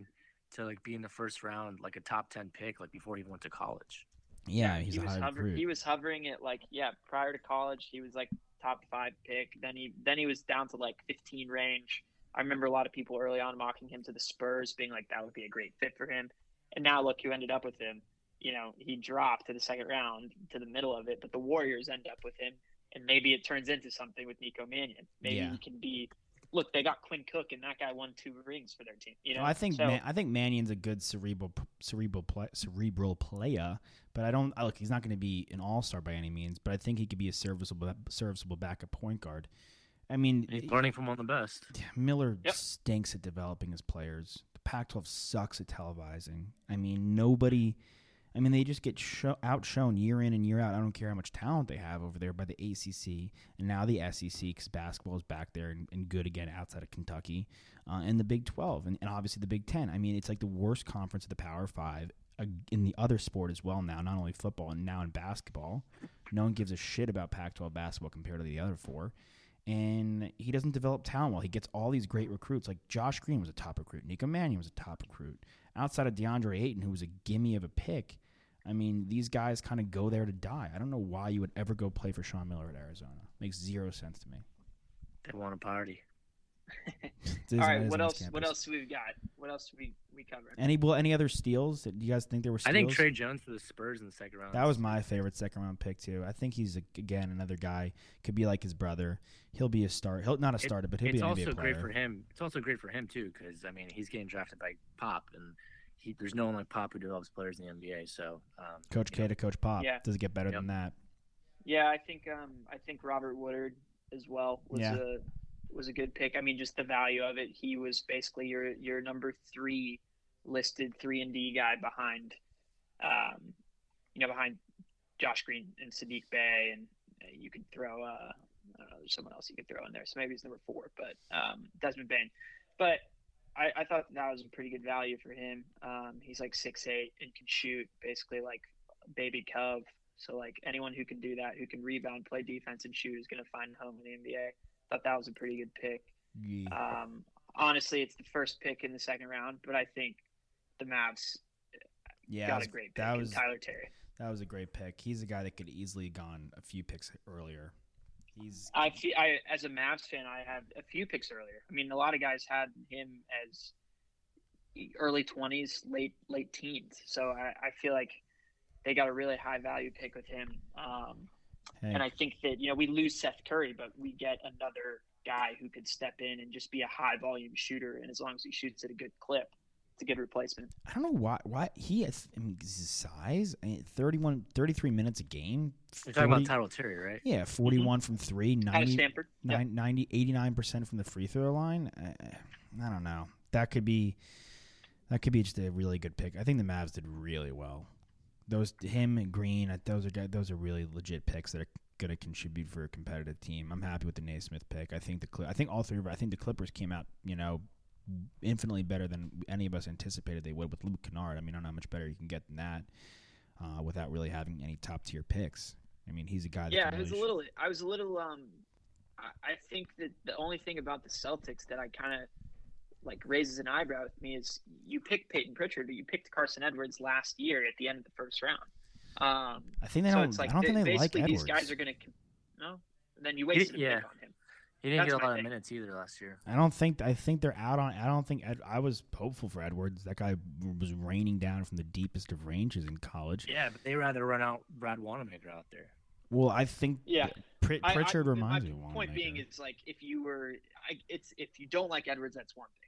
D: to like be in the first round, like a top ten pick, like before he went to college.
A: Yeah, he's
E: he
A: a
E: was
A: high
E: hover-
A: recruit.
E: he was hovering at like yeah prior to college he was like top five pick then he then he was down to like 15 range i remember a lot of people early on mocking him to the spurs being like that would be a great fit for him and now look who ended up with him you know he dropped to the second round to the middle of it but the warriors end up with him and maybe it turns into something with nico mannion maybe
A: Yeah.
E: he can be look they got quinn cook and that guy won two rings for their team you know
A: Well, I think
E: so,
A: Man, I think Mannion's a good cerebral cerebral play, cerebral player, but I don't I look. He's not going to be an all star by any means, but I think he could be a serviceable serviceable backup point guard. I mean,
D: He's learning from one of the best.
A: Miller
E: Yep.
A: stinks at developing his players. The Pac-12 sucks at televising. I mean, nobody. I mean, they just get show, outshone year in and year out. I don't care how much talent they have over there by the ACC and now the SEC because basketball is back there and, and good again outside of Kentucky uh, and the Big 12 and, and obviously the Big 10. I mean, it's like the worst conference of the Power Five uh, in the other sport as well now, not only football and now in basketball. No one gives a shit about Pac-12 basketball compared to the other four and he doesn't develop talent well. He gets all these great recruits. Like Josh Green was a top recruit. Nico Mannion was a top recruit. Outside of DeAndre Ayton, who was a gimme of a pick, I mean, these guys kind of go there to die. I don't know why you would ever go play for Sean Miller at Arizona. Makes zero sense to me.
D: They want to party.
A: It is-
E: all
A: it
E: right
A: is
E: what else
A: campus.
E: what else do we've got what else we we covered
A: Any well, any other steals? Do you guys think there were? Steals?
D: I think Tre Jones for the Spurs in the second round.
A: That was my favorite second round pick too. I think he's a, again another guy could be like his brother. He'll be a start. He'll not a
D: It-
A: starter, but he'll
D: it's
A: be an
D: also
A: NBA player.
D: great for him. It's also great for him too, because I mean he's getting drafted by Pop, and he, there's no one like Pop who develops players in the NBA. So, um,
A: Coach K
D: know,
A: to Coach Pop.
E: Yeah.
A: Does it get better
D: Yep.
A: than that?
E: Yeah, I think um, I think Robert Woodard as well was
A: Yeah.
E: a was a good pick. I mean, just the value of it. He was basically your your number three listed three and D guy behind, um, you know, behind Josh Green and Saddiq Bey, and uh, you could throw uh, I don't know, there's someone else you could throw in there. So maybe he's number four, but um, Desmond Bane. But I, I thought that was a pretty good value for him. Um, he's like six eight and can shoot, basically like baby Cove. So like anyone who can do that, who can rebound, play defense, and shoot, is going to find home in the NBA. Thought that was a pretty good pick.
A: Yeah.
E: Um, honestly, it's the first pick in the second round, but I think the Mavs
A: yeah,
E: got
A: that was,
E: a great pick
A: that was
E: Tyrell Terry.
A: that was a great pick. He's a guy that could easily have gone a few picks earlier. He's
E: I, I as a Mavs fan, I had a few picks earlier. I mean, a lot of guys had him as early twenties, late late teens. So I, I feel like they got a really high value pick with him. Um,
A: hey,
E: And I think that, you know, we lose Seth Curry, but we get another guy who could step in and just be a high volume shooter. And as long as he shoots at a good clip, it's a good replacement.
A: I don't know why why he has I mean his size. I mean, 31, 33 minutes a game.
D: You're talking
A: 40
D: about Tyrell Terry, right?
A: Yeah, forty one from three, 90,
E: Stanford. Yeah.
A: nine- 90 89% from the free throw line. I, I don't know. That could be that could be just a really good pick. I think the Mavs did really well. Those him and Green, those are those are really legit picks that are going to contribute for a competitive team. I'm happy with the Nesmith pick. I think the Cli- I think all three of I think the Clippers came out, you know, infinitely better than any of us anticipated they would with Luke Kennard. I mean, I don't know how much better you can get than that uh, without really having any top tier picks. I mean, he's a guy. That
E: Yeah, I was a
A: really
E: little. I was a little. Um, I, I think that the only thing about the Celtics that I kind of like raises an eyebrow with me is you picked Peyton Pritchard, but you picked Carson Edwards last year at the end of the first round. Um,
A: I think they
E: so
A: don't.
E: it's like
A: I don't think
E: ba-
A: they like
E: basically
A: Edwards.
E: these guys are going to. No, And then you wasted a
D: yeah.
E: pick on him.
D: He didn't
E: That's
D: get a
E: my
D: lot of minutes either last year.
A: I don't think. I think they're out on. I don't think. Ed, I was hopeful for Edwards. That guy was raining down from the deepest of ranges in college.
D: Yeah, but they rather run out Brad Wanamaker out there.
A: Well, I think.
E: Yeah.
A: Pr-
E: I- I-
A: Pritchard reminds
E: my
A: me of
E: point being
A: Wanamaker.
E: is like if you were, I, it's if you don't like Edwards, that's one thing,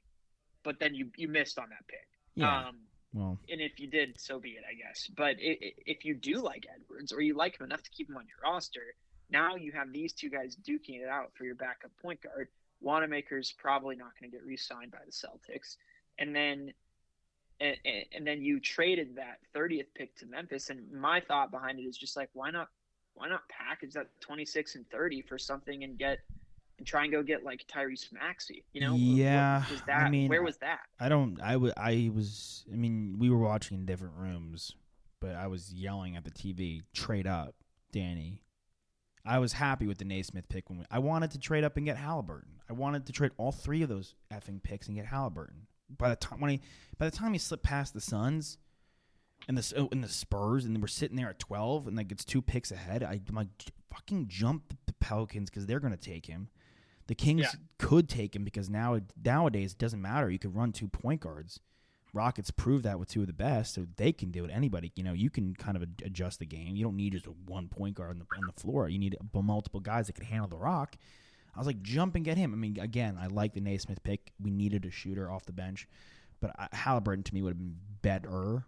E: but then you you missed on that pick.
A: Yeah.
E: Um,
A: Well,
E: and if you did, so be it, I guess. But i i if you do like Edwards or you like him enough to keep him on your roster, now you have these two guys duking it out for your backup point guard. Wanamaker's probably not going to get re-signed by the Celtics, and then and- and then you traded that 30th pick to Memphis. And my thought behind it is just like, why not why not package that 26 and 30 for something and get and try and go get like Tyrese Maxey? You know, What-
A: Yeah,
E: was
A: I mean,
E: where was that?
A: I don't. I wa- I was. I mean, we were watching in different rooms, but I was yelling at the TV, "Trade up, Danny." I was happy with the Nesmith pick when we, I wanted to trade up and get Halliburton. I wanted to trade all three of those effing picks and get Halliburton. By the time when he, by the time he slipped past the Suns, and the oh, and the Spurs, and we're sitting there at twelve, and like it's two picks ahead. I, I'm like, fucking jump the Pelicans because they're gonna take him. The Kings
E: Yeah.
A: could take him because now nowadays it doesn't matter. You could run two point guards. Rockets prove that with two of the best, so they can do it. Anybody, you know, you can kind of adjust the game. You don't need just a one point guard on the, on the floor. You need multiple guys that can handle the rock. I was like, jump and get him. I mean, again, I like the Nesmith pick. We needed a shooter off the bench, but I, Halliburton to me would have been better,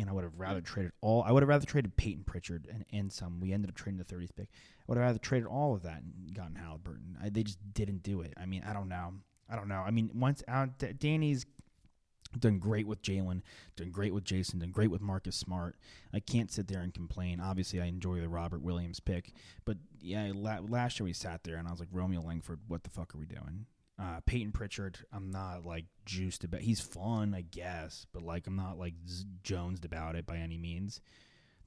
A: and I would have rather traded all. I would have rather traded Peyton Pritchard and, and some. We ended up trading the 30th pick. I would have rather traded all of that and gotten Halliburton. I, they just didn't do it. I mean, I don't know. I don't know. I mean, once uh, D- Danny's done great with Jalen, done great with Jason, done great with Marcus Smart. I can't sit there and complain. Obviously, I enjoy the Robert Williams pick, but yeah, last year we sat there and I was like, Romeo Langford, what the fuck are we doing? Uh, Peyton Pritchard, I'm not like juiced about. He's fun, I guess, but like I'm not like z- jonesed about it by any means.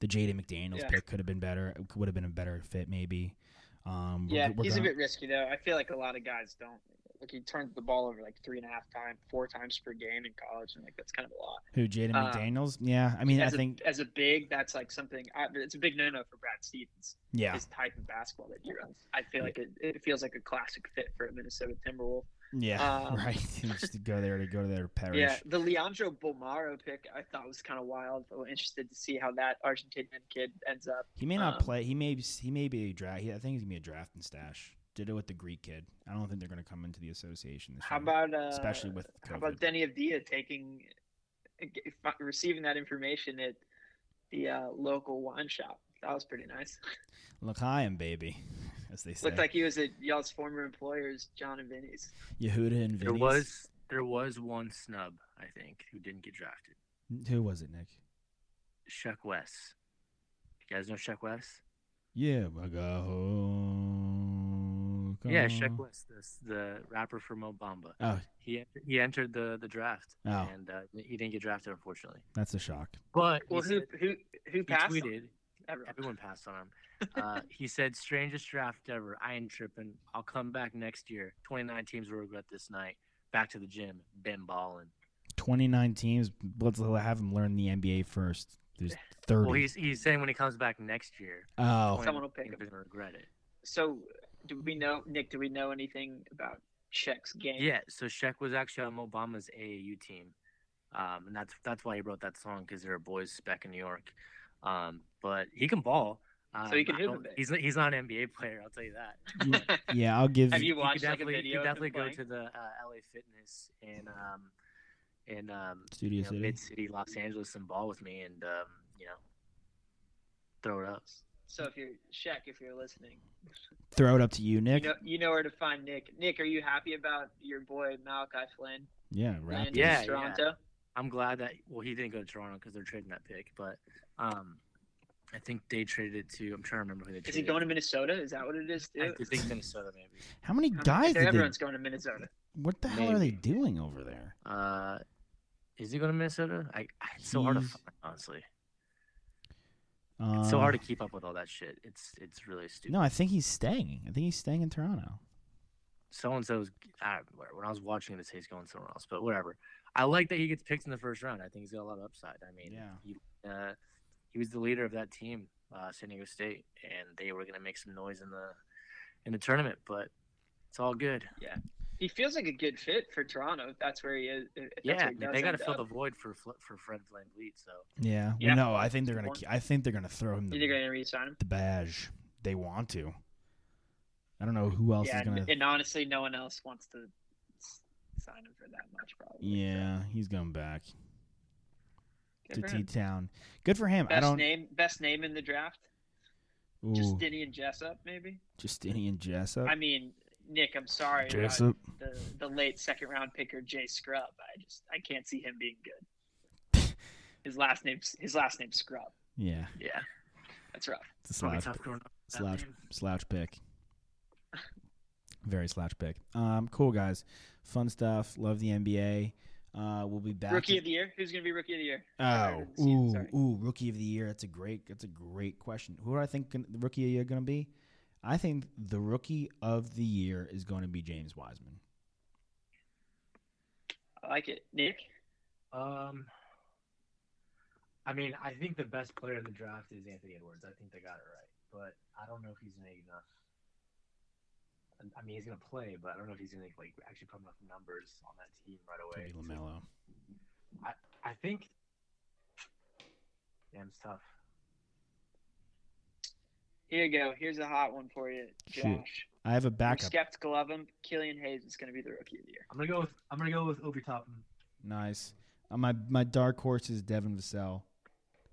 A: The Jaden McDaniels
E: Yeah.
A: pick could have been better. Would have been a better fit, maybe. Um, we're-
E: Yeah,
A: we're
E: he's
A: gonna-
E: a bit risky though. I feel like a lot of guys don't. Like he turns the ball over like three and a half times, four times per game in college, and like that's kind of a lot.
A: Who Jaden
E: uh,
A: McDaniels? Yeah, I mean, I
E: a,
A: think
E: as a big, that's like something. I, it's a big no-no for Brad Stevens.
A: yeah,
E: His type of basketball that he runs. I feel like it, it feels like a classic fit for a Minnesota Timberwolf.
A: yeah,
E: um, [LAUGHS]
A: right. Just to go there to go to their parish.
E: Yeah, the Leandro Bolmaro pick I thought was kind of wild. I'm interested to see how that Argentinian kid ends up.
A: He may not
E: Um,
A: play. He may. He may be a draft. I think he's gonna be a draft and stash. Did it with the Greek kid. I don't think they're gonna come into the association this
E: How
A: year.
E: about uh,
A: especially with
E: how
A: COVID.
E: about Deni Avdija taking receiving that information at the uh, local wine shop? That was pretty nice.
A: L'chaim, baby, [LAUGHS] as they say.
E: Looked like he was at y'all's former employers, John and Vinny's.
A: Yehuda and
D: There was there was one snub, I think, who didn't get drafted.
A: Who was it, Nick?
D: Sheck West. You guys know Sheck West?
A: Yeah, I got home.
D: Yeah, Sheck West, the, the rapper from Mo Bamba.
A: Oh,
D: He he entered the the draft,
A: Oh.
D: and uh, he didn't get drafted, unfortunately.
A: that's a shock.
D: But
E: Well,
D: he,
E: who
D: said-
E: who who passed? on
D: tweeted.
E: Everyone.
D: Everyone passed on him. [LAUGHS] Uh, he said, "Strangest draft ever. I ain't tripping. I'll come back next year. Twenty nine teams will regret this night. Back to the gym. Been balling."
A: 29 teams. Let's have him learn the NBA first. There's [LAUGHS] 30.
D: Well, he's he's saying when he comes back next year,
A: oh,
E: Someone will pick
D: teams
E: him.
D: are gonna regret it.
E: So, do we know Nick? Do we know anything about Sheck's game?
D: Yeah, so Sheck was actually on Mo Bamba's AAU team, um, and that's that's why he wrote that song because they're a boys back in New York. Um, but he can ball. Um,
E: So he can hoop a
D: don't-
E: bit.
D: He's he's not an NBA player, I'll tell you that. [LAUGHS]
A: yeah, I'll give.
E: Have you
D: could
E: watched like a
D: definitely,
E: video?
D: You
E: of him
D: definitely go
E: playing?
D: to the uh, LA Fitness in um, in um,
A: Studio
D: you know,
A: City.
D: mid city Los Angeles and ball with me, and um, you know, throw it up.
E: So if you're Shaq, if you're listening,
A: Throw it up to you,
E: you
A: Nick.
E: know you know where to find Nick. Nick, are you happy about your boy Malachi Flynn
A: yeah, right.
E: landing
D: Yeah,
E: in Toronto?
D: I'm glad that well he didn't go to Toronto because they're trading that pick, but um, I think they traded it to. I'm trying to remember who they
E: Is
D: traded.
E: he going to Minnesota? Is that what it is?
D: I think Minnesota maybe.
A: How many guys did they,
E: Everyone's going to Minnesota.
A: What the hell are they doing over there?
D: Uh, is he going to Minnesota? I, I it's so hard to find, honestly. It's so hard to keep up with all that shit. It's it's really stupid.
A: No, I think he's staying. I think he's staying in Toronto.
D: So and so's when I was watching this, he's going somewhere else. But whatever. I like that he gets picked in the first round. I think he's got a lot of upside. I mean,
A: Yeah.
D: he, uh, he was the leader of that team, uh, San Diego State, and they were going to make some noise in the in the tournament. But it's all good.
E: He feels like a good fit for Toronto. If that's where he is.
D: Yeah,
E: he
D: they got to fill
E: up.
D: the void for for Fred VanVleet. So
A: Yeah.
E: Yeah.
A: Well, no, I think they're gonna. I think they're gonna throw him
E: You think they're going to re-sign him?
A: the badge. They want to. I don't know who else
E: yeah,
A: is gonna.
E: and, and honestly, no one else wants to sign him for that much. Probably.
A: yeah, he's going back
E: Good
A: to T Town. Good for him. I don't.
E: name, best name in the draft.
A: Ooh,
E: Justinian Jessup, maybe.
A: Justinian Jessup.
E: I mean, Nick, I'm sorry. about
A: Jessup.
E: the the late second round picker Jay Scrubb. I just I can't see him being good. [LAUGHS] His last name's his last name's Scrubb.
A: Yeah,
D: yeah,
E: That's rough.
A: it's a
D: probably
A: slouch.
D: tough growing up.
A: Slouch. Slouch pick. Very slouch pick. Um, cool guys, fun stuff. Love the NBA. Uh, we'll be back.
E: Rookie of the year. Who's gonna be rookie of the year?
A: Oh,
E: the
A: ooh, ooh, rookie of the year. That's a great. That's a great question. Who do I think gon- the rookie of the year going to be? I think the rookie of the year is going to be James Wiseman.
E: I like it. Nick.
D: Um, I mean, I think the best player in the draft is Anthony Edwards. I think they got it right, but I don't know if he's gonna make enough. I- I mean, he's gonna play, but I don't know if he's gonna like actually put enough numbers on that team right away.
A: Maybe
D: to-
A: LaMelo.
D: I think. Damn, it's tough.
E: Here you go. Here's a hot one for you,
A: Shoot.
E: Josh.
A: I have a
E: I'm
A: backup.
E: skeptical of him. Killian Hayes is gonna be the rookie of the year.
D: I'm gonna go with I'm gonna go with Obi Toppin.
A: Nice. Uh, my my dark horse is Devin Vassell.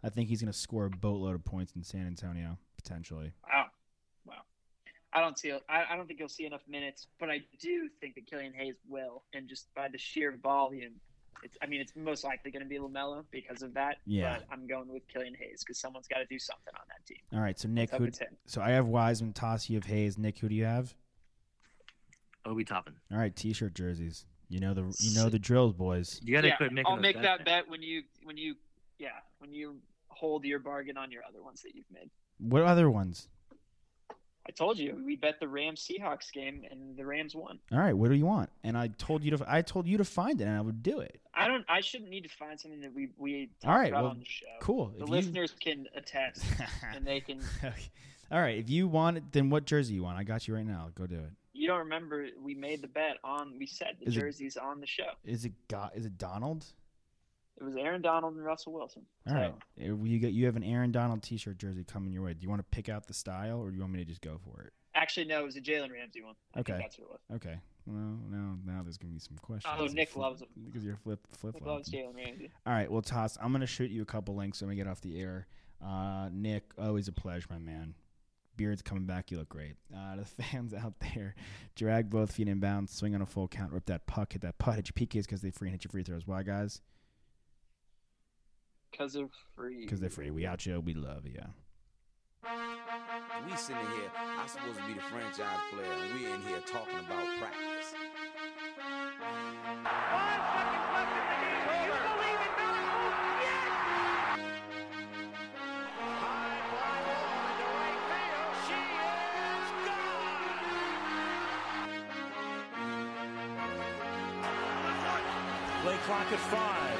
A: I think he's going to score a boatload of points in San Antonio potentially.
E: Wow. Wow. I don't see. I, I don't think you'll see enough minutes, but I do think that Killian Hayes will, and just by the sheer volume, it's. I mean, it's most likely going to be LaMelo because of that.
A: Yeah.
E: But I'm going with Killian Hayes because someone's got to do something on that team.
A: All right, so Nick, who, so I have Wiseman, Toss, you have Hayes. Nick, who do you have?
D: Obi Toppin.
A: All right, t-shirt jerseys. You know the you know the drills, boys.
D: You gotta
E: yeah,
D: quit making.
E: I'll make
D: bets,
E: that
D: man.
E: bet when you when you yeah when you hold your bargain on your other ones that you've made.
A: What other ones?
E: I told you we bet the Rams Seahawks game and the Rams won.
A: All right, what do you want? And I told you to I told you to find it, and I would do it.
E: I don't. I shouldn't need to find something that we we
A: All right,
E: about
A: well,
E: on the show.
A: Cool.
E: The
A: If you-
E: listeners can attest, [LAUGHS] and they can. [LAUGHS]
A: All right, if you want it, then what jersey you want? I got you right now. Go do it.
E: You don't remember we made the bet on. We said the
A: Is it-
E: jerseys on the show.
A: Is it got? Is it Donald?
E: It was Aaron Donald and Russell Wilson.
A: All
E: So,
A: right, you get you have an Aaron Donald T-shirt jersey coming your way. Do you want to pick out the style, or do you want me to just go for it?
E: Actually, no, it was a Jalen Ramsey one. I
A: Okay.
E: that's who it was.
A: Okay. Well, now now there's gonna be some questions.
E: Oh, Nick loves him.
A: because you're flip flip
E: Nick loves Jalen Ramsey.
A: All right, well, Toss, I'm gonna shoot you a couple links when we get off the air. Uh, Nick, always a pleasure, my man. Beard's coming back. You look great. Uh, the [LAUGHS] fans out there, drag both feet in bounds, swing on a full count, rip that puck, hit that putt, hit your PKs because they free and hit your free throws. Why, guys?
E: Because they're free.
A: Because they're free. We out you. We love you.
B: We sitting here, I'm supposed to be the franchise player, and we in here talking about practice.
C: Five seconds left in the game. Do you believe in miracles? Yes! High fly ball into right field. She is gone.
F: Play clock at five.